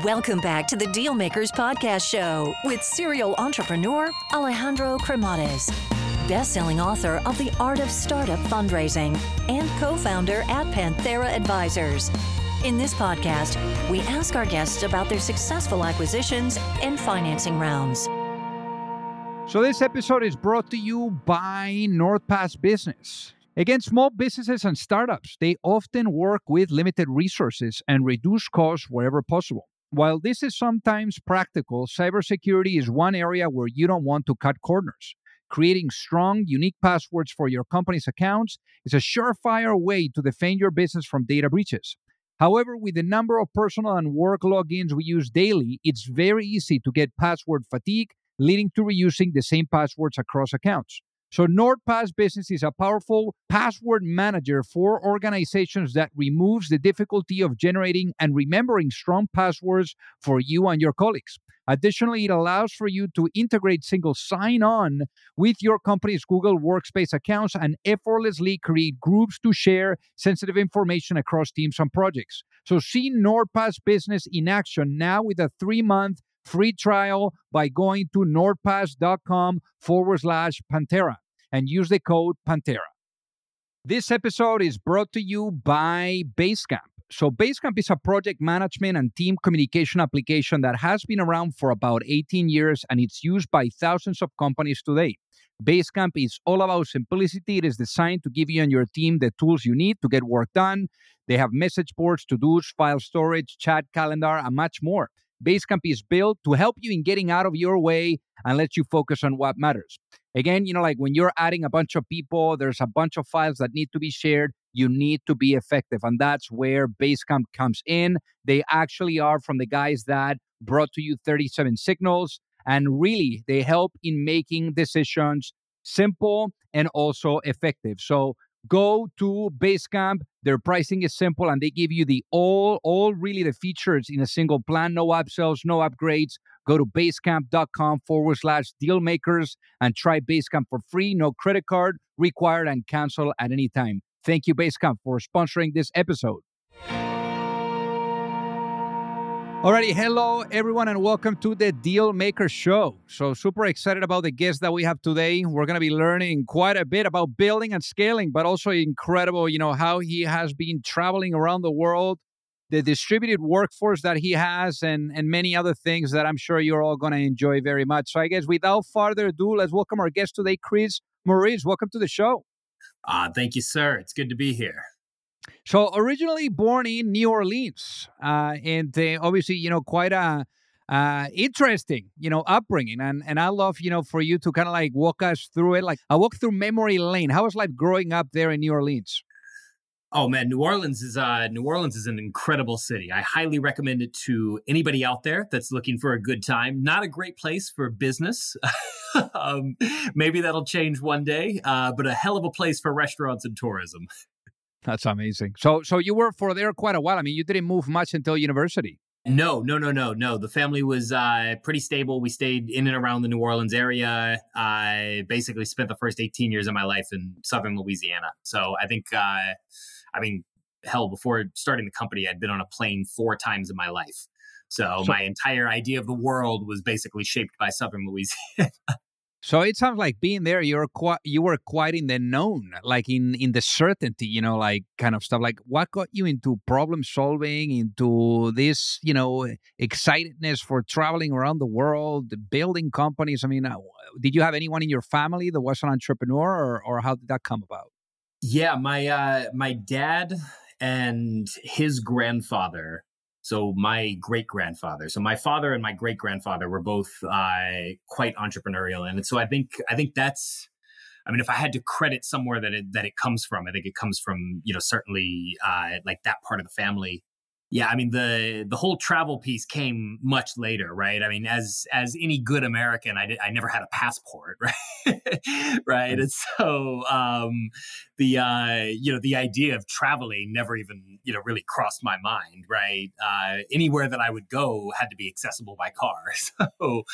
Welcome back to the Dealmakers Podcast Show with serial entrepreneur Alejandro Cremades, best-selling author of The Art of Startup Fundraising and co-founder at Panthera Advisors. In this podcast, we ask our guests about their successful acquisitions and financing rounds. So, this episode is brought to you by NordPass Business. Again, small businesses and startups, they often work with limited resources and reduce costs wherever possible. While this is sometimes practical, cybersecurity is one area where you don't want to cut corners. Creating strong, unique passwords for your company's accounts is a surefire way to defend your business from data breaches. However, with the number of personal and work logins we use daily, it's very easy to get password fatigue, leading to reusing the same passwords across accounts. So, NordPass Business is a powerful password manager for organizations that removes the difficulty of generating and remembering strong passwords for you and your colleagues. Additionally, it allows for you to integrate single sign on with your company's Google Workspace accounts and effortlessly create groups to share sensitive information across teams and projects. So, see NordPass Business in action now with a three month free trial by going to nordpass.com forward slash Panthera and use the code Panthera. This episode is brought to you by Basecamp. So, Basecamp is a project management and team communication application that has been around for about 18 years and it's used by thousands of companies today. Basecamp is all about simplicity. It is designed to give you and your team the tools you need to get work done. They have message boards, to dos, file storage, chat calendar, and much more. Basecamp is built to help you in getting out of your way and let you focus on what matters. Again, you know, like when you're adding a bunch of people, there's a bunch of files that need to be shared. You need to be effective. And that's where Basecamp comes in. They actually are from the guys that brought to you 37 signals. And really, they help in making decisions simple and also effective. So go to Basecamp. Their pricing is simple and they give you the all, all really the features in a single plan. No upsells, no upgrades. Go to basecamp.com forward slash dealmakers and try Basecamp for free. No credit card required and cancel at any time. Thank you, Basecamp, for sponsoring this episode. Alrighty, hello everyone, and welcome to the Deal Maker Show. So, super excited about the guest that we have today. We're going to be learning quite a bit about building and scaling, but also incredible, you know, how he has been traveling around the world, the distributed workforce that he has, and and many other things that I'm sure you're all going to enjoy very much. So, I guess without further ado, let's welcome our guest today, Chris Maurice. Welcome to the show. Uh, thank you, sir. It's good to be here. So originally born in New Orleans, uh, and uh, obviously, you know, quite a uh, interesting, you know, upbringing. And and I love, you know, for you to kind of like walk us through it. Like I walk through memory lane. How was life growing up there in New Orleans? Oh man, New Orleans is uh, New Orleans is an incredible city. I highly recommend it to anybody out there that's looking for a good time. Not a great place for business. um, maybe that'll change one day, uh, but a hell of a place for restaurants and tourism. That's amazing. So, so you were for there quite a while. I mean, you didn't move much until university. No, no, no, no, no. The family was uh, pretty stable. We stayed in and around the New Orleans area. I basically spent the first 18 years of my life in southern Louisiana. So I think, uh, I mean, hell, before starting the company, I'd been on a plane four times in my life. So, so my entire idea of the world was basically shaped by southern Louisiana. So it sounds like being there, you're quite, you were quite in the known, like in in the certainty, you know, like kind of stuff. Like what got you into problem solving, into this, you know, excitedness for traveling around the world, building companies? I mean, uh, did you have anyone in your family that was an entrepreneur, or or how did that come about? Yeah, my uh, my dad and his grandfather so my great grandfather, so my father and my great grandfather were both uh, quite entrepreneurial, and so I think I think that's. I mean, if I had to credit somewhere that it that it comes from, I think it comes from you know certainly uh, like that part of the family yeah, I mean the the whole travel piece came much later, right? I mean, as as any good American, I did, I never had a passport, right? right, and so um, the uh, you know the idea of traveling never even you know really crossed my mind, right? Uh, anywhere that I would go had to be accessible by car, so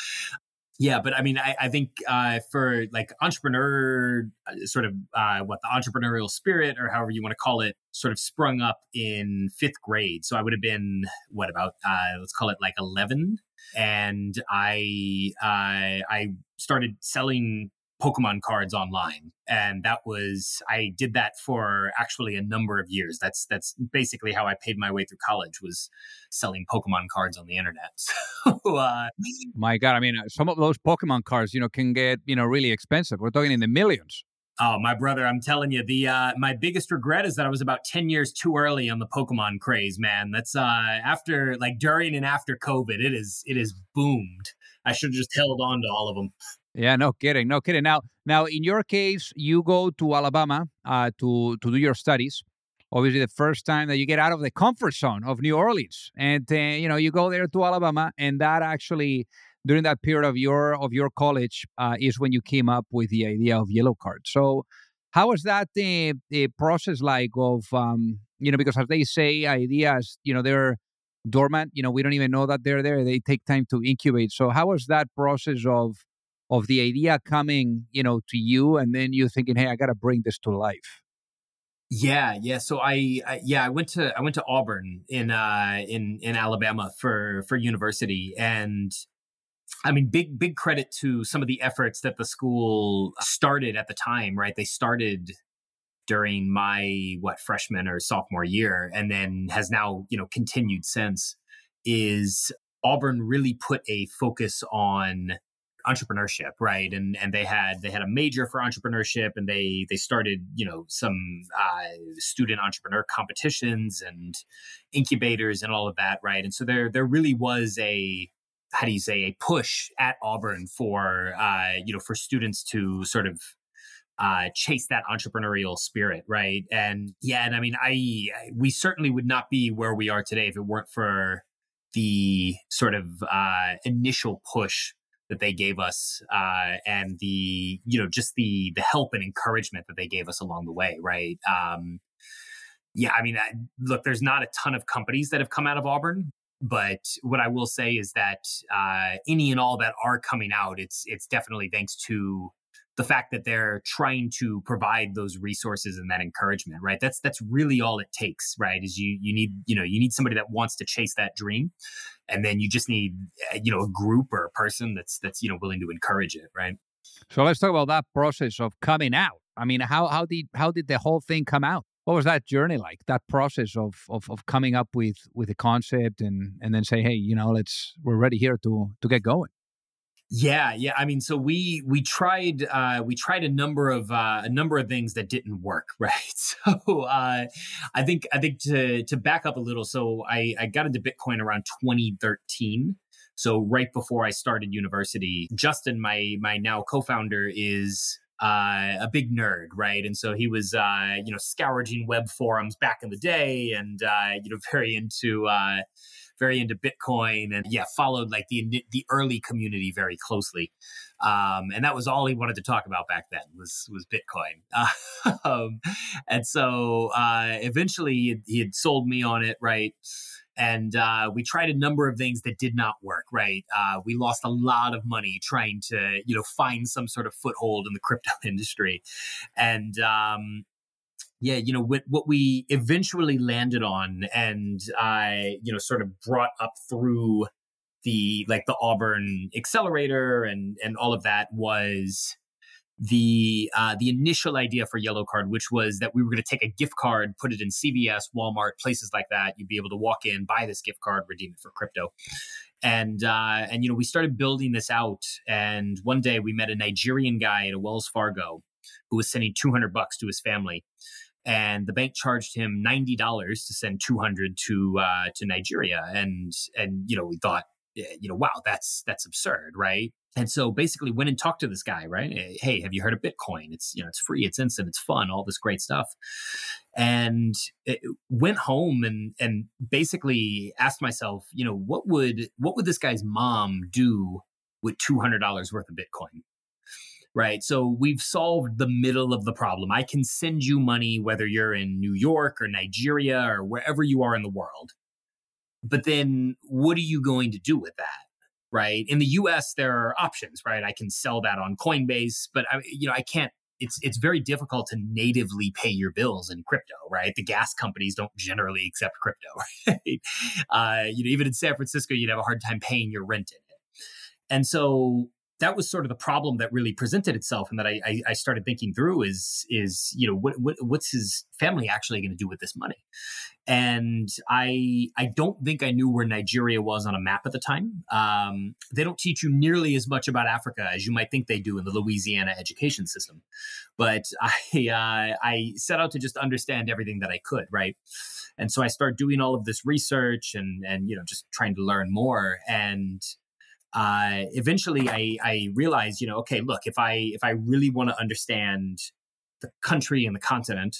Yeah, but I mean, I, I think uh, for like entrepreneur, uh, sort of uh, what the entrepreneurial spirit or however you want to call it, sort of sprung up in fifth grade. So I would have been what about uh, let's call it like eleven, and I uh, I started selling Pokemon cards online. And that was I did that for actually a number of years. That's that's basically how I paid my way through college was selling Pokemon cards on the internet. So uh, my God, I mean, uh, some of those Pokemon cards, you know, can get you know really expensive. We're talking in the millions. Oh, my brother, I'm telling you, the uh, my biggest regret is that I was about 10 years too early on the Pokemon craze, man. That's uh after like during and after COVID, it is it is boomed. I should have just held on to all of them. Yeah, no kidding, no kidding. Now, now in your case, you go to Alabama uh, to to do your studies. Obviously, the first time that you get out of the comfort zone of New Orleans, and uh, you know you go there to Alabama, and that actually during that period of your of your college uh, is when you came up with the idea of yellow card. So, how was that the, the process like of um, you know because as they say, ideas you know they're dormant. You know we don't even know that they're there. They take time to incubate. So, how was that process of of the idea coming, you know, to you, and then you thinking, "Hey, I got to bring this to life." Yeah, yeah. So I, I, yeah, I went to I went to Auburn in uh in in Alabama for for university and I mean big big credit to some of the efforts that the school started at the time, right? They started during my what freshman or sophomore year and then has now, you know, continued since is Auburn really put a focus on entrepreneurship right and and they had they had a major for entrepreneurship and they they started you know some uh, student entrepreneur competitions and incubators and all of that right and so there there really was a how do you say a push at auburn for uh, you know for students to sort of uh, chase that entrepreneurial spirit, right? And yeah, and I mean, I we certainly would not be where we are today if it weren't for the sort of uh, initial push that they gave us uh, and the you know just the the help and encouragement that they gave us along the way right? Um, yeah i mean I, look there's not a ton of companies that have come out of auburn but what i will say is that uh, any and all that are coming out it's it's definitely thanks to the fact that they're trying to provide those resources and that encouragement right? That's that's really all it takes right? Is you you need you know you need somebody that wants to chase that dream and then you just need eh, you know a group or a person that's that's you know willing to encourage it right? So let's talk about that process of coming out. I mean how how did how did the whole thing come out? What was that journey like that process of of, of coming up with with a concept and and then say hey you know let's we're ready here to to get going yeah, yeah. I mean, so we we tried uh, we tried a number of uh, a number of things that didn't work, right? So uh, I think I think to to back up a little, so I, I got into Bitcoin around 2013. So right before I started university, Justin, my my now co-founder, is uh, a big nerd, right? And so he was, uh, you know, scourging web forums back in the day, and uh, you know, very into uh, very into Bitcoin and yeah, followed like the the early community very closely. Um, and that was all he wanted to talk about back then was was Bitcoin. um, and so uh, eventually he had, he had sold me on it, right? and uh, we tried a number of things that did not work right uh, we lost a lot of money trying to you know find some sort of foothold in the crypto industry and um, yeah, you know what what we eventually landed on, and I you know sort of brought up through the like the Auburn accelerator and and all of that was the uh, the initial idea for Yellow Card, which was that we were going to take a gift card, put it in CVS, Walmart, places like that. You'd be able to walk in, buy this gift card, redeem it for crypto, and uh, and you know we started building this out. And one day we met a Nigerian guy at a Wells Fargo who was sending 200 bucks to his family and the bank charged him ninety dollars to send two hundred to uh, to Nigeria, and and you know we thought, you know, wow, that's that's absurd, right? And so basically went and talked to this guy, right? Hey, have you heard of Bitcoin? It's you know it's free, it's instant, it's fun, all this great stuff. And went home and and basically asked myself, you know, what would what would this guy's mom do with two hundred dollars worth of Bitcoin? Right? So we've solved the middle of the problem. I can send you money whether you're in New York or Nigeria or wherever you are in the world. But then what are you going to do with that? right? In the US, there are options, right? I can sell that on Coinbase, but I, you know, I can't. It's it's very difficult to natively pay your bills in crypto, right? The gas companies don't generally accept crypto, right? Uh, you know, even in San Francisco, you'd have a hard time paying your rent in it. And so that was sort of the problem that really presented itself and that I, I, I started thinking through is is you know what, what what's his family actually going to do with this money and I I don't think I knew where Nigeria was on a map at the time. Um, they don't teach you nearly as much about Africa as you might think they do in the Louisiana education system, but I uh, I set out to just understand everything that I could, right? And so I started doing all of this research and and you know just trying to learn more and uh, eventually I, I realized, you know, okay, look, if I if I really want to understand the country and the continent,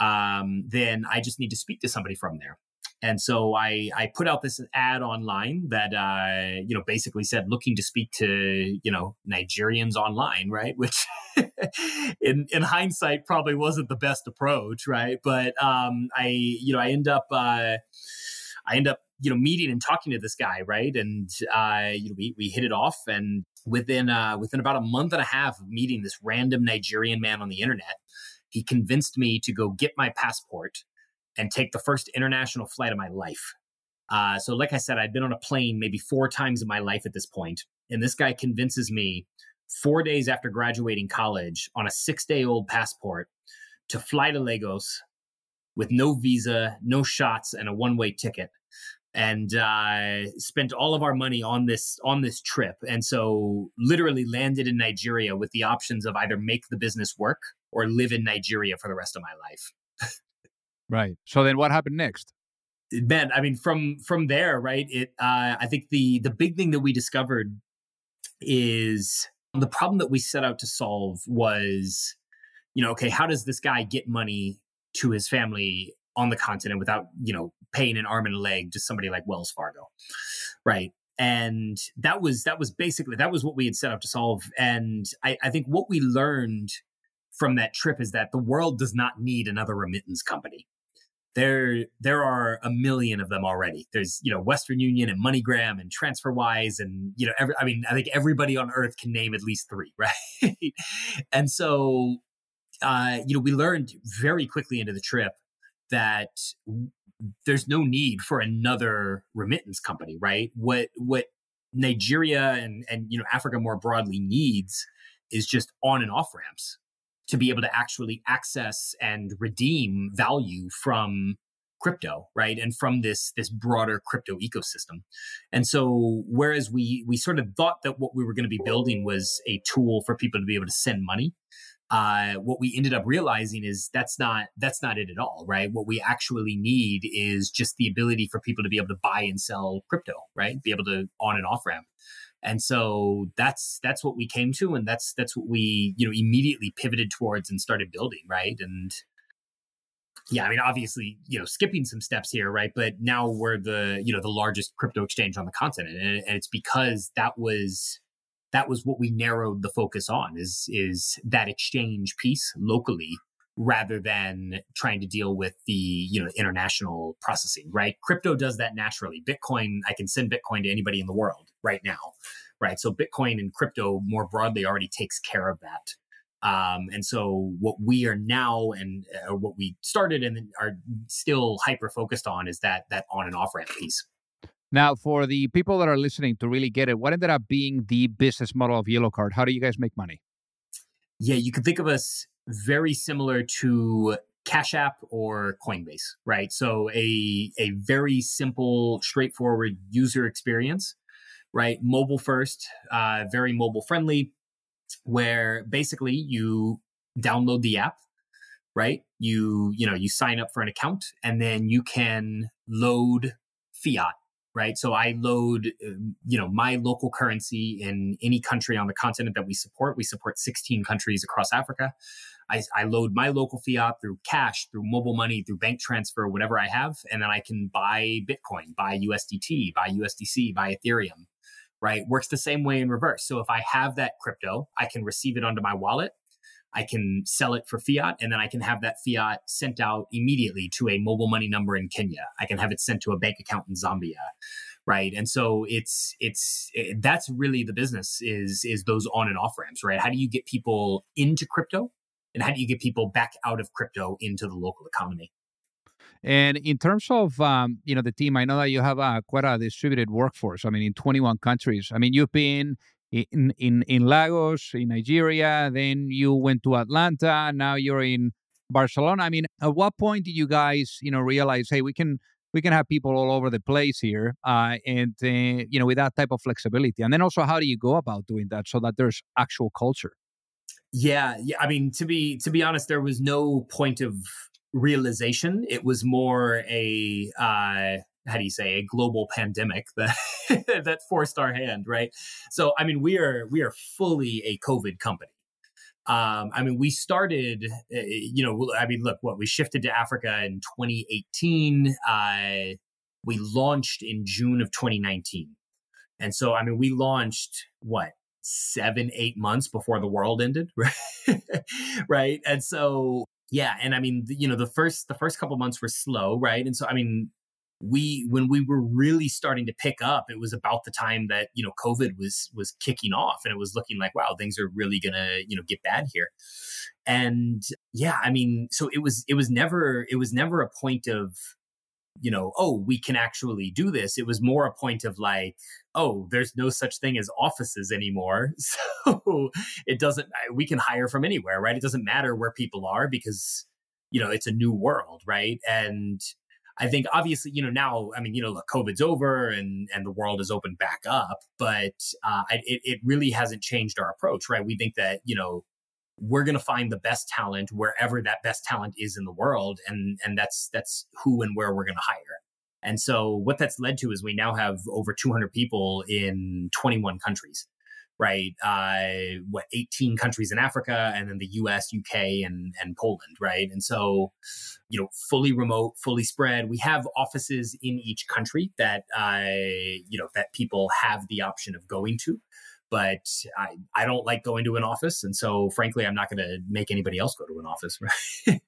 um, then I just need to speak to somebody from there. And so I, I put out this ad online that uh, you know basically said looking to speak to you know Nigerians online, right? Which in in hindsight probably wasn't the best approach, right? But um, I you know I end up uh, I end up you know meeting and talking to this guy right? And uh you know we, we hit it off and within uh within about a month and a half of meeting this random nigerian man on the internet he convinced me to go get my passport and take the first international flight of my life. Uh so like i said i'd been on a plane maybe four times in my life at this point and this guy convinces me four days after graduating college on a six day old passport to fly to lagos with no visa no shots and a one way ticket and uh, spent all of our money on this on this trip. And so literally landed in nigeria with the options of either make the business work or live in nigeria for the rest of my life. Right. So then what happened next? Ben i mean from from there right it uh, i think the the big thing that we discovered is the problem that we set out to solve was you know okay how does this guy get money to his family on the continent without you know paying an arm and a leg to somebody like Wells Fargo, right? And that was that was basically that was what we had set up to solve. And I, I think what we learned from that trip is that the world does not need another remittance company. There, there are a million of them already. There's, you know, Western Union and MoneyGram and TransferWise, and you know, every, I mean, I think everybody on earth can name at least three, right? and so, uh, you know, we learned very quickly into the trip that there's no need for another remittance company, right? What what Nigeria and and you know Africa more broadly needs is just on and off ramps to be able to actually access and redeem value from crypto right and from this this broader crypto ecosystem and so whereas we we sort of thought that what we were going to be building was a tool for people to be able to send money uh, what we ended up realizing is that's not that's not it at all, right? What we actually need is just the ability for people to be able to buy and sell crypto, right? Be able to on and off ramp. And so that's that's what we came to, and that's that's what we you know immediately pivoted towards and started building, right? And yeah, I mean, obviously, you know, skipping some steps here, right? But now we're the you know the largest crypto exchange on the continent, and, and it's because that was that was what we narrowed the focus on is is that exchange piece locally rather than trying to deal with the you know international processing right? Crypto does that naturally. Bitcoin i can send bitcoin to anybody in the world right now right? So bitcoin and crypto more broadly already takes care of that. Um, and so what we are now and uh, what we started and are still hyper focused on is that that on and off ramp piece now, for the people that are listening to really get it, what ended up being the business model of Yellow Card? How do you guys make money? Yeah, you can think of us very similar to Cash App or Coinbase, right? So a a very simple, straightforward user experience, right? Mobile first, uh, very mobile friendly, where basically you download the app, right? You you know you sign up for an account, and then you can load fiat right? So I load, um, you know, my local currency in any country on the continent that we support. We support 16 countries across Africa. I, I, load my local fiat through cash, through mobile money, through bank transfer, whatever I have, and then I can buy Bitcoin, buy USDT, buy USDC, buy Ethereum. Right, works the same way in reverse. So if I have that crypto, I can receive it onto my wallet. I can sell it for fiat and then I can have that fiat sent out immediately to a mobile money number in Kenya. I can have it sent to a bank account in Zambia. right and so it's it's it, that's really the business is is those on and off ramps right how do you get people into crypto and how do you get people back out of crypto into the local economy and in terms of um, you know the team, I know that you have a, quite a distributed workforce. I mean, in 21 countries. I mean, you've been in in in Lagos, in Nigeria. Then you went to Atlanta. Now you're in Barcelona. I mean, at what point did you guys you know realize, hey, we can we can have people all over the place here, uh, and uh, you know with that type of flexibility. And then also, how do you go about doing that so that there's actual culture? Yeah, yeah. I mean, to be to be honest, there was no point of realization. It was more a uh, how do you say a global pandemic that that forced our hand, right? So I mean, we are we are fully a COVID company. Um, I mean, we started, eh, you know, I mean, look, what we shifted to Africa in 2018. Uh, we launched in June of 2019. And so, I mean, we launched what seven, eight months before the world ended, right? right. And so, yeah, and I mean, you know, the first the first couple months were slow, right? And so, I mean, we when we were really starting to pick up, it was about the time that you know COVID was was kicking off, and it was looking like, wow, things are really gonna you know get bad here. And yeah, I mean, so it was it was never it was never a point of you know, oh, we can actually do this. It was more a point of like, oh, there's no such thing as offices anymore. So it doesn't, we can hire from anywhere, right? It doesn't matter where people are because, you know, it's a new world, right? And I think obviously, you know, now, I mean, you know, look, COVID's over and, and the world is opened back up, but uh, it, it really hasn't changed our approach, right? We think that, you know, we're going to find the best talent wherever that best talent is in the world and and that's that's who and where we're going to hire and so what that's led to is we now have over 200 people in 21 countries right uh, what 18 countries in africa and then the us uk and and poland right and so you know fully remote fully spread we have offices in each country that uh, you know that people have the option of going to but I, I don't like going to an office. And so, frankly, I'm not going to make anybody else go to an office. Right?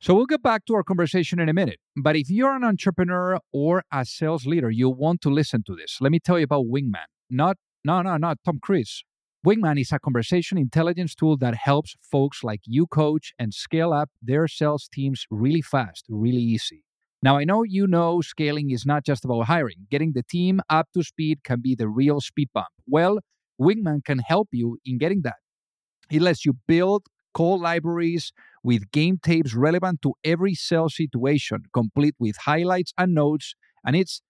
so, we'll get back to our conversation in a minute. But if you're an entrepreneur or a sales leader, you want to listen to this. Let me tell you about Wingman. Not, no, no, not Tom Cruise. Wingman is a conversation intelligence tool that helps folks like you coach and scale up their sales teams really fast, really easy. Now, I know you know scaling is not just about hiring. Getting the team up to speed can be the real speed bump. Well, Wingman can help you in getting that. It lets you build call libraries with game tapes relevant to every sales situation, complete with highlights and notes, and it's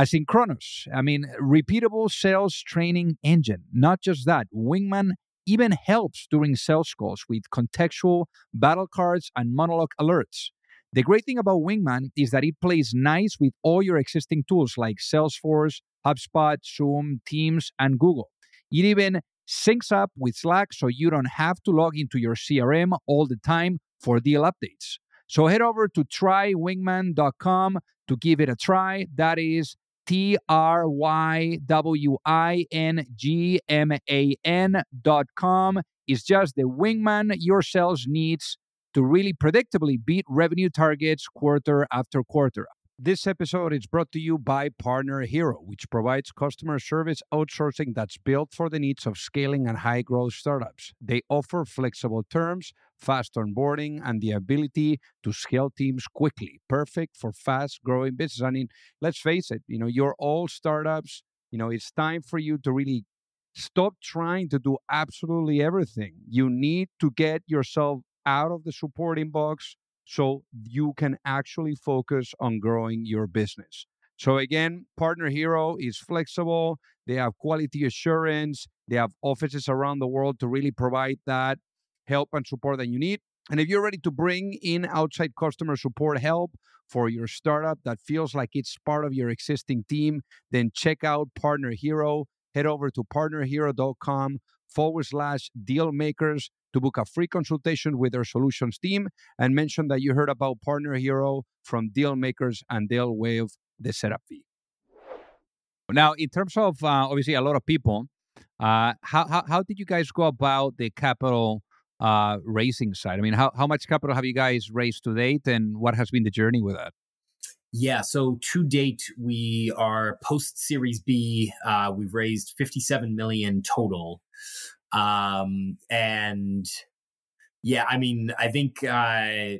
asynchronous. I mean, repeatable sales training engine. Not just that, Wingman even helps during sales calls with contextual battle cards and monologue alerts. The great thing about Wingman is that it plays nice with all your existing tools like Salesforce, HubSpot, Zoom, Teams, and Google. It even syncs up with Slack so you don't have to log into your CRM all the time for deal updates. So head over to trywingman.com to give it a try. That is T R Y W I N G M A N dot com. It's just the wingman your sales needs to really predictably beat revenue targets quarter after quarter. This episode is brought to you by Partner Hero, which provides customer service outsourcing that's built for the needs of scaling and high growth startups. They offer flexible terms, fast onboarding, and the ability to scale teams quickly. Perfect for fast growing business. I mean, let's face it, you know, you're all startups. You know, it's time for you to really stop trying to do absolutely everything. You need to get yourself out of the support inbox so you can actually focus on growing your business. So again, Partner Hero is flexible. They have quality assurance. They have offices around the world to really provide that help and support that you need. And if you're ready to bring in outside customer support help for your startup that feels like it's part of your existing team, then check out Partner Hero. Head over to partnerhero.com forward slash deal makers to book a free consultation with their solutions team and mention that you heard about Partner Hero from Dealmakers and they'll waive the setup fee. Now, in terms of uh, obviously a lot of people, uh, how, how, how did you guys go about the capital uh, raising side? I mean, how, how much capital have you guys raised to date and what has been the journey with that? Yeah, so to date, we are post Series B. Uh, we've raised 57 million total, um, and yeah, I mean, I think uh,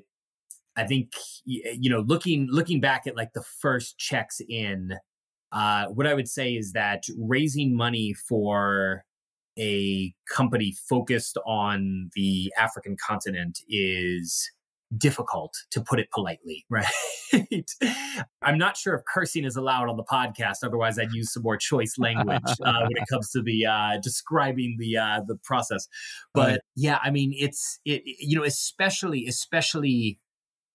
I think you know, looking looking back at like the first checks in, uh, what I would say is that raising money for a company focused on the African continent is difficult to put it politely, right? I'm not sure if cursing is allowed on the podcast. Otherwise, I'd use some more choice language uh, when it comes to the uh, describing the uh, the process. But right. yeah, I mean, it's it you know, especially especially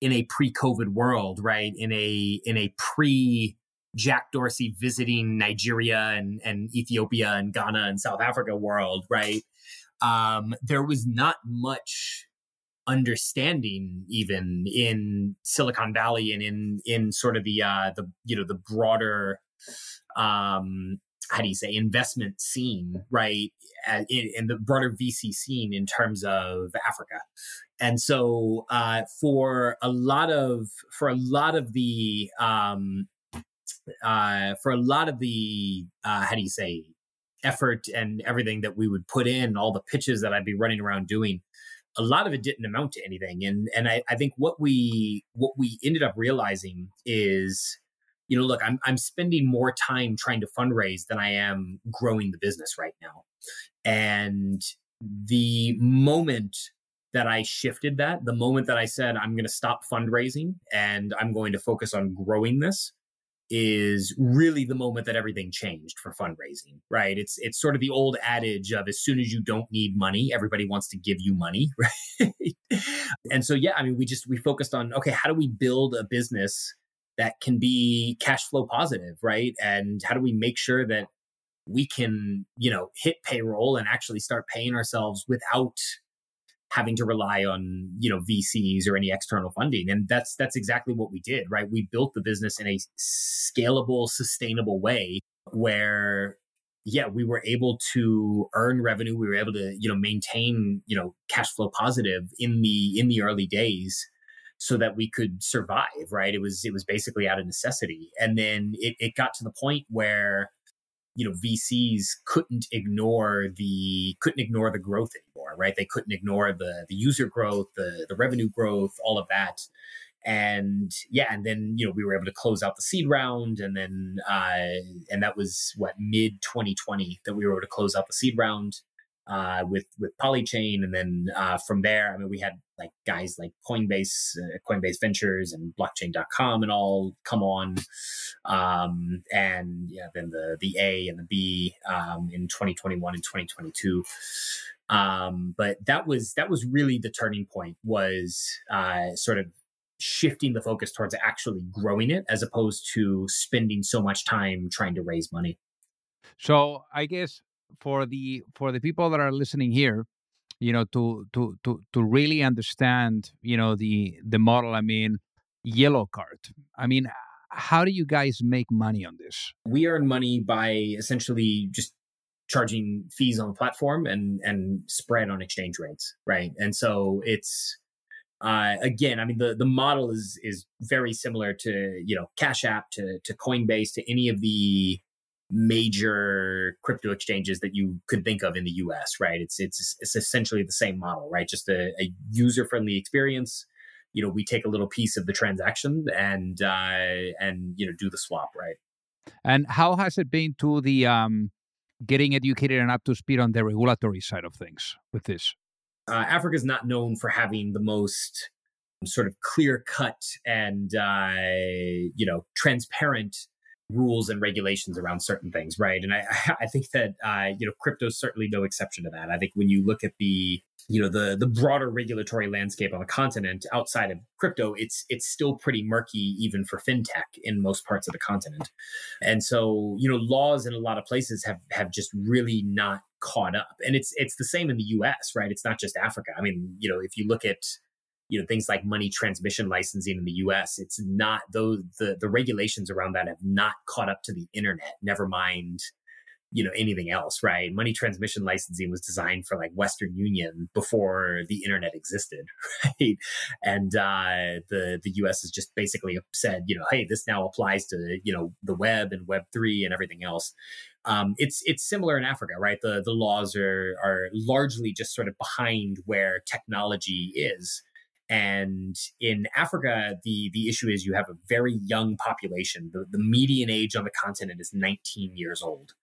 in a pre-COVID world, right? In a in a pre Jack Dorsey visiting Nigeria and, and Ethiopia and Ghana and South Africa world, right? Um, there was not much understanding even in Silicon Valley and in in sort of the uh, the you know the broader um, how do you say investment scene right in, in, the broader VC scene in terms of Africa. And so uh, for a lot of for a lot of the um, uh, for a lot of the uh, how do you say effort and everything that we would put in all the pitches that I'd be running around doing a lot of it didn't amount to anything. And and I, I think what we what we ended up realizing is you know look I'm I'm spending more time trying to fundraise than I am growing the business right now. And the moment that I shifted that the moment that I said I'm going to stop fundraising and I'm going to focus on growing this is really the moment that everything changed for fundraising right? It's it's sort of the old adage of as soon as you don't need money everybody wants to give you money right? And so yeah i mean we just we focused on okay how do we build a business that can be cash flow positive right? And how do we make sure that we can you know hit payroll and actually start paying ourselves without having to rely on you know VCs or any external funding. And that's that's exactly what we did right? We built the business in a scalable sustainable way where yeah we were able to earn revenue. We were able to you know maintain you know cash flow positive in the in the early days so that we could survive right? It was it was basically out of necessity. And then it, it got to the point where you know VCs couldn't ignore the couldn't ignore the growth anymore, right? They couldn't ignore the the user growth, the the revenue growth, all of that. And yeah, and then you know we were able to close out the seed round, and then uh, and that was what mid 2020 that we were able to close out the seed round uh, with with Polychain, and then uh, from there, I mean, we had like guys like Coinbase, uh, Coinbase Ventures, and Blockchain.com, and all come on, um, and yeah, then the the A and the B um, in 2021 and 2022. Um, but that was that was really the turning point. Was uh, sort of shifting the focus towards actually growing it as opposed to spending so much time trying to raise money. So I guess for the for the people that are listening here you know to to to to really understand you know the the model i mean yellow card. I mean how do you guys make money on this? We earn money by essentially just charging fees on the platform and and spread on exchange rates right? And so it's uh, again, I mean the the model is is very similar to you know Cash App to to Coinbase to any of the major crypto exchanges that you could think of in the US, right? It's it's it's essentially the same model, right? Just a, a user friendly experience. You know, we take a little piece of the transaction and uh, and you know do the swap, right? And how has it been to the um, getting educated and up to speed on the regulatory side of things with this? Uh, Africa is not known for having the most sort of clear cut and uh, you know transparent rules and regulations around certain things, right? And I, I think that uh, you know crypto is certainly no exception to that. I think when you look at the you know the the broader regulatory landscape on the continent outside of crypto, it's it's still pretty murky even for fintech in most parts of the continent. And so you know laws in a lot of places have have just really not caught up. And it's it's the same in the U.S. right? It's not just Africa. I mean, you know, if you look at you know things like money transmission licensing in the US it's not those the the regulations around that have not caught up to the internet never mind you know anything else right? Money transmission licensing was designed for like western union before the internet existed right? And uh, the the us has just basically said you know hey this now applies to you know the web and web 3 and everything else. Um, it's it's similar in africa right? The the laws are are largely just sort of behind where technology is and in Africa, the the issue is you have a very young population. The, the median age on the continent is 19 years old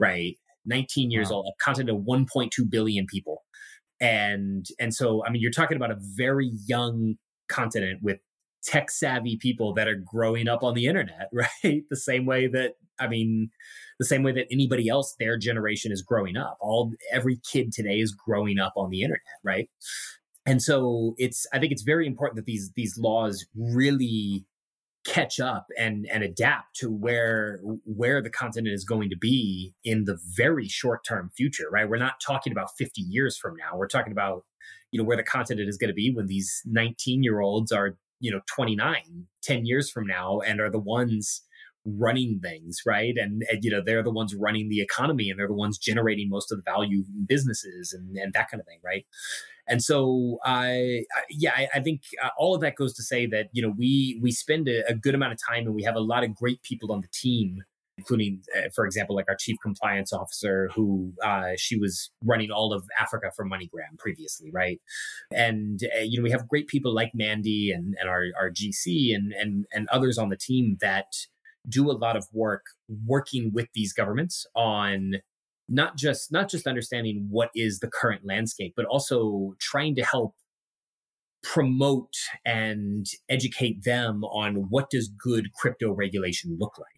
right? 19 years wow. old, a continent of 1.2 billion people. And and so I mean you're talking about a very young continent with tech savvy people that are growing up on the internet, right? The same way that I mean the same way that anybody else their generation is growing up. All every kid today is growing up on the internet, right? And so it's I think it's very important that these these laws really catch up and and adapt to where where the continent is going to be in the very short term future right? We're not talking about 50 years from now. We're talking about you know where the continent is going to be when these 19 year olds are you know 29 10 years from now and are the ones running things right? And, and, you know they're the ones running the economy and they're the ones generating most of the value in businesses and, and that kind of thing right? And so I, yeah I, I think uh, all of that goes to say that you know we we spend a, a, good amount of time and we have a lot of great people on the team including uh, for example like our chief compliance officer who uh, she was running all of africa for moneygram previously right? And uh, you know we have great people like mandy and, and our, our gc and, and and others on the team that do a lot of work working with these governments on not just not just understanding what is the current landscape but also trying to help promote and educate them on what does good crypto regulation look like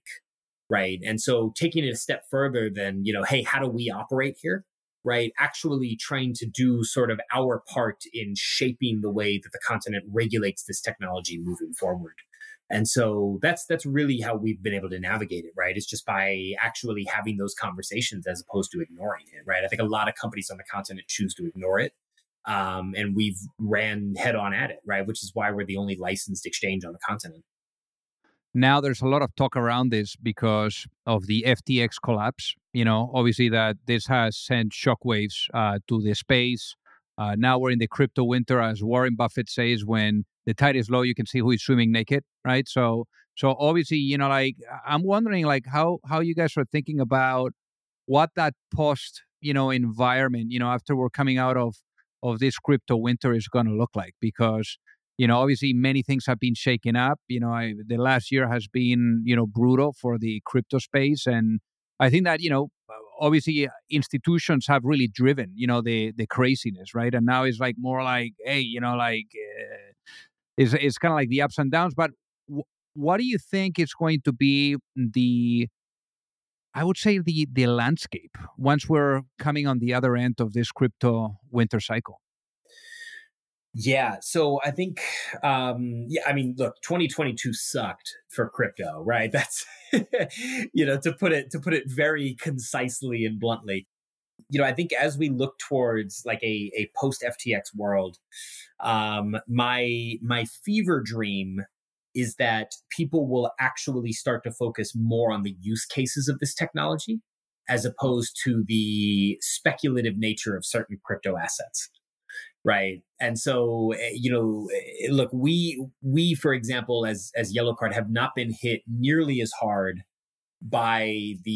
right? And so taking it a step further than you know hey how do we operate here? right? Actually trying to do sort of our part in shaping the way that the continent regulates this technology moving forward and so that's that's really how we've been able to navigate it, right? It's just by actually having those conversations as opposed to ignoring it, right? I think a lot of companies on the continent choose to ignore it. Um, and we've ran head on at it, right? Which is why we're the only licensed exchange on the continent. Now there's a lot of talk around this because of the FTX collapse. You know, obviously that this has sent shockwaves uh, to the space. Uh, now we're in the crypto winter, as Warren Buffett says, when the tide is low, you can see who is swimming naked, right? So, so obviously, you know, like I'm wondering, like how how you guys are thinking about what that post, you know, environment, you know, after we're coming out of of this crypto winter is going to look like because you know obviously many things have been shaken up you know I, the last year has been you know brutal for the crypto space and i think that you know obviously institutions have really driven you know the the craziness right and now it's like more like hey you know like uh, it's, it's kind of like the ups and downs. But w- what do you think is going to be the I would say the the landscape once we're coming on the other end of this crypto winter cycle. Yeah, so I think um yeah, I mean, look, 2022 sucked for crypto, right? That's you know, to put it to put it very concisely and bluntly you know, I think as we look towards like a, a post FTX world, um, my my fever dream is that people will actually start to focus more on the use cases of this technology as opposed to the speculative nature of certain crypto assets right? And so eh, you know eh, look we we for example as as yellow card have not been hit nearly as hard by the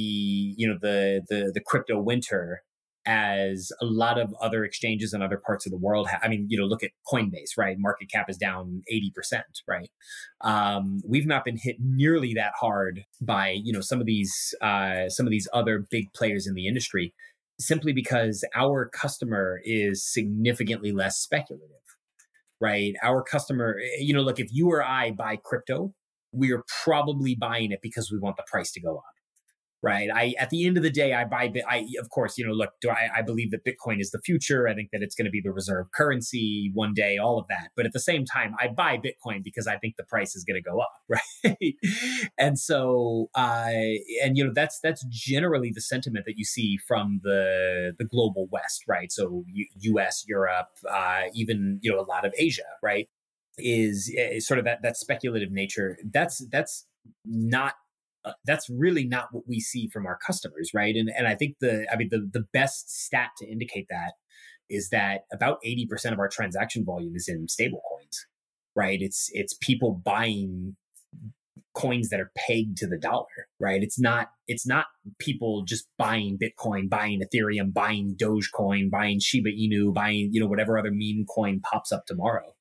you know the the the crypto winter as a lot of other exchanges in other parts of the world. I mean, you know, look at Coinbase, right? Market cap is down 80%, right? Um, we've not been hit nearly that hard by, you know, some of these, uh, some of these other big players in the industry simply because our customer is significantly less speculative, right? Our customer, you know, look, if you or I buy crypto, we are probably buying it because we want the price to go up right? I at the end of the day, I buy. I of course, you know, look, do I? I believe that Bitcoin is the future. I think that it's going to be the reserve currency one day. All of that, but at the same time, I buy Bitcoin because I think the price is going to go up, right? and so, uh, and you know, that's that's generally the sentiment that you see from the the global West, right? So, U- U.S., Europe, uh, even you know, a lot of Asia, right? Is, is sort of that that speculative nature. That's that's not uh, that's really not what we see from our customers, right? And and I think the I mean the the best stat to indicate that is that about 80% of our transaction volume is in stable coins, right? It's it's people buying coins that are pegged to the dollar, right? It's not it's not people just buying Bitcoin, buying Ethereum, buying Dogecoin, buying Shiba Inu, buying you know whatever other meme coin pops up tomorrow,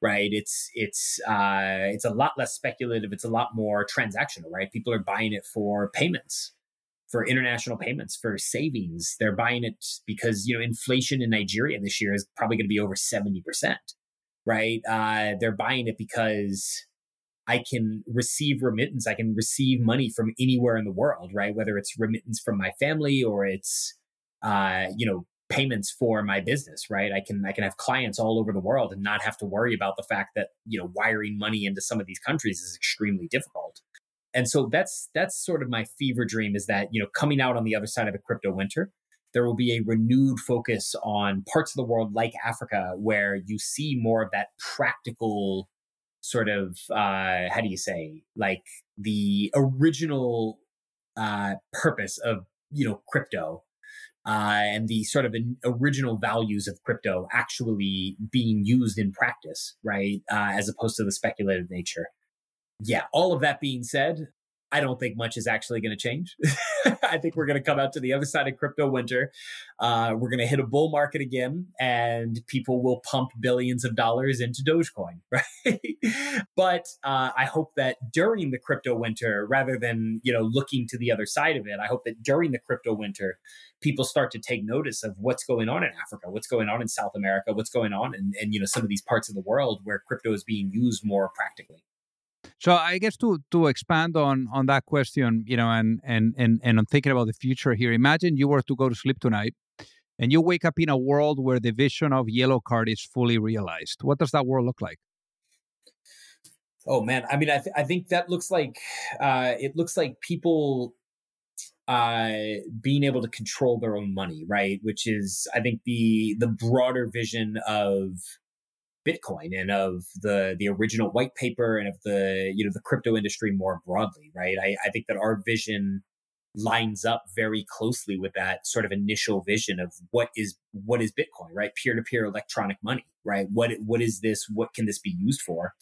right? It's it's uh, it's a lot less speculative. It's a lot more transactional, right? People are buying it for payments, for international payments, for savings. They're buying it because you know inflation in Nigeria this year is probably going to be over seventy percent, right? Uh, they're buying it because I can receive remittance. I can receive money from anywhere in the world, right? Whether it's remittance from my family or it's, uh, you know, payments for my business, right? I can I can have clients all over the world and not have to worry about the fact that you know wiring money into some of these countries is extremely difficult. And so that's that's sort of my fever dream is that you know coming out on the other side of the crypto winter, there will be a renewed focus on parts of the world like Africa where you see more of that practical sort of uh, how do you say like the original uh, purpose of you know crypto uh, and the sort of original values of crypto actually being used in practice, right? Uh, as opposed to the speculative nature. Yeah, all of that being said, I don't think much is actually going to change. I think we're going to come out to the other side of crypto winter. Uh, we're going to hit a bull market again, and people will pump billions of dollars into Dogecoin, right? but uh, I hope that during the crypto winter, rather than you know looking to the other side of it, I hope that during the crypto winter, people start to take notice of what's going on in Africa, what's going on in South America, what's going on in, in you know some of these parts of the world where crypto is being used more practically. So I guess to to expand on on that question, you know, and and and and I'm thinking about the future here. Imagine you were to go to sleep tonight, and you wake up in a world where the vision of yellow card is fully realized. What does that world look like? Oh man, I mean, I th- I think that looks like uh, it looks like people uh, being able to control their own money, right? Which is, I think, the the broader vision of Bitcoin and of the the original white paper and of the you know the crypto industry more broadly, right? I, I think that our vision lines up very closely with that sort of initial vision of what is what is Bitcoin, right? Peer to peer electronic money, right? What what is this? What can this be used for?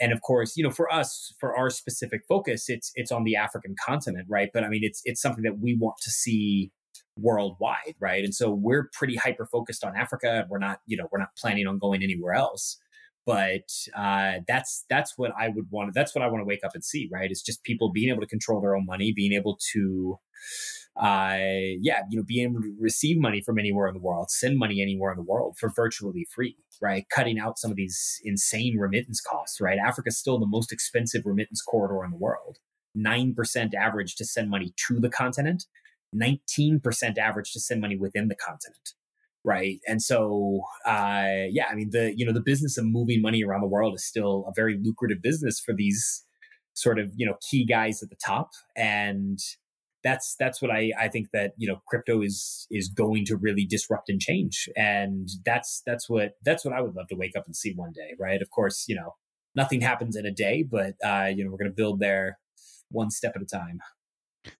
And of course, you know, for us, for our specific focus, it's it's on the African continent, right? But I mean, it's it's something that we want to see worldwide, right? And so we're pretty hyper focused on Africa. We're not, you know, we're not planning on going anywhere else. But uh, that's that's what I would want. That's what I want to wake up and see, right? It's just people being able to control their own money, being able to, uh, yeah, you know, being able to receive money from anywhere in the world, send money anywhere in the world for virtually free, right? Cutting out some of these insane remittance costs, right? Africa's still the most expensive remittance corridor in the world. 9% average to send money to the continent 19% average to send money within the continent right? And so uh, yeah i mean the you know the business of moving money around the world is still a very lucrative business for these sort of you know key guys at the top. And that's that's what i i think that you know crypto is is going to really disrupt and change. And that's that's what that's what i would love to wake up and see one day right? Of course you know nothing happens in a day but uh you know we're going to build there one step at a time.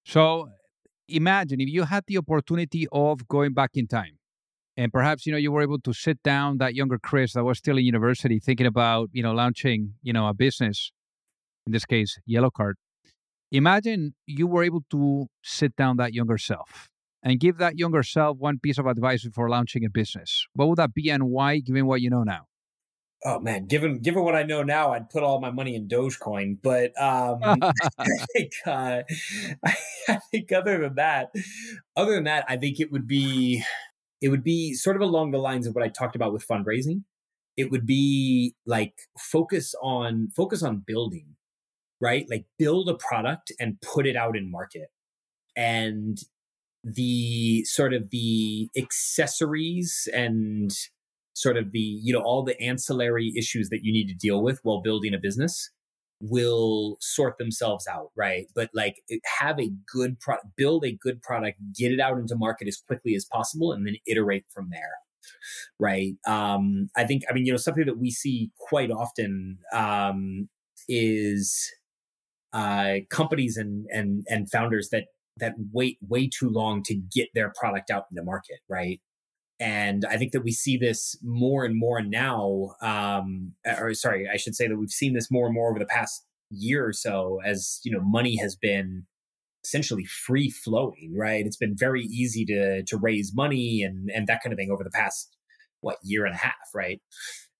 So imagine if you had the opportunity of going back in time and perhaps you know you were able to sit down that younger chris that was still in university thinking about you know launching you know a business in this case yellow card imagine you were able to sit down that younger self and give that younger self one piece of advice before launching a business. What would that be and why given what you know now oh man, given given what I know now, I'd put all my money in Dogecoin. But um, I think uh, I think other than that, other than that, I think it would be it would be sort of along the lines of what I talked about with fundraising. It would be like focus on focus on building, right? Like build a product and put it out in market. And the sort of the accessories and sort of the you know all the ancillary issues that you need to deal with while building a business will sort themselves out right but like have a good product build a good product get it out into market as quickly as possible and then iterate from there right um i think i mean you know something that we see quite often um is uh, companies and and and founders that that wait way too long to get their product out in the market, right? And I think that we see this more and more now. Um, or sorry, I should say that we've seen this more and more over the past year or so as you know money has been essentially free flowing right it's been very easy to to raise money and and that kind of thing over the past what year and a half right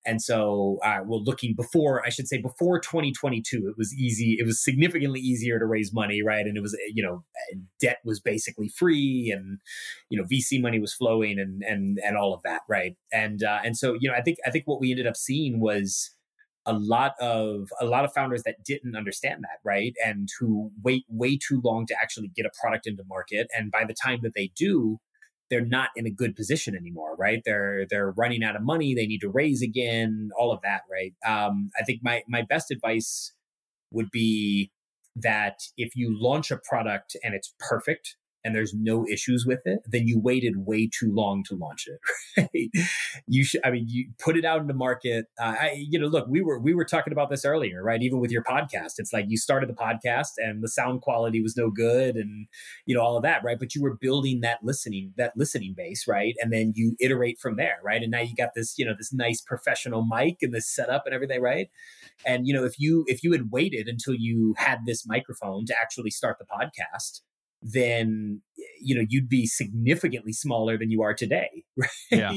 and so, uh, well, looking before, I should say before 2022, it was easy. It was significantly easier to raise money, right? And it was, you know, debt was basically free, and you know, VC money was flowing, and and and all of that, right? And uh, and so, you know, I think I think what we ended up seeing was a lot of a lot of founders that didn't understand that right and who wait way too long to actually get a product into market and by the time that they do they're not in a good position anymore, right? They're they're running out of money. They need to raise again. All of that, right? Um, I think my my best advice would be that if you launch a product and it's perfect, and there's no issues with it, then you waited way too long to launch it. Right? You should, I mean, you put it out in the market. Uh, I, you know, look, we were we were talking about this earlier, right? Even with your podcast, it's like you started the podcast and the sound quality was no good, and you know all of that, right? But you were building that listening that listening base, right? And then you iterate from there, right? And now you got this, you know, this nice professional mic and this setup and everything, right? And you know, if you if you had waited until you had this microphone to actually start the podcast then you know you'd be significantly smaller than you are today right? Yeah.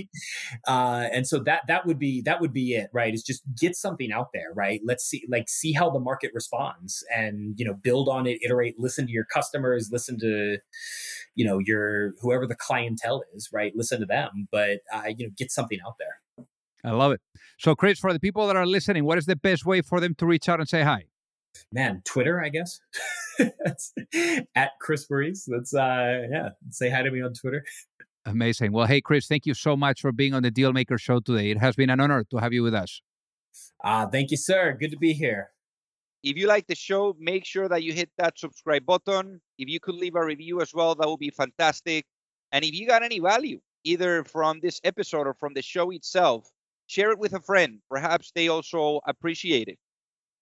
uh, and so that that would be that would be it right? Is just get something out there right? Let's see like see how the market responds and you know build on it iterate listen to your customers listen to you know your whoever the clientele is right? Listen to them but uh, you know get something out there. I love it. So chris for the people that are listening what is the best way for them to reach out and say hi man, Twitter, I guess. at Chris Maurice. Let's uh yeah, say hi to me on Twitter. Amazing. Well, hey Chris, thank you so much for being on the Dealmaker show today. It has been an honor to have you with us. Uh, thank you, sir. Good to be here. If you like the show, make sure that you hit that subscribe button. If you could leave a review as well, that would be fantastic. And if you got any value, either from this episode or from the show itself, share it with a friend. Perhaps they also appreciate it.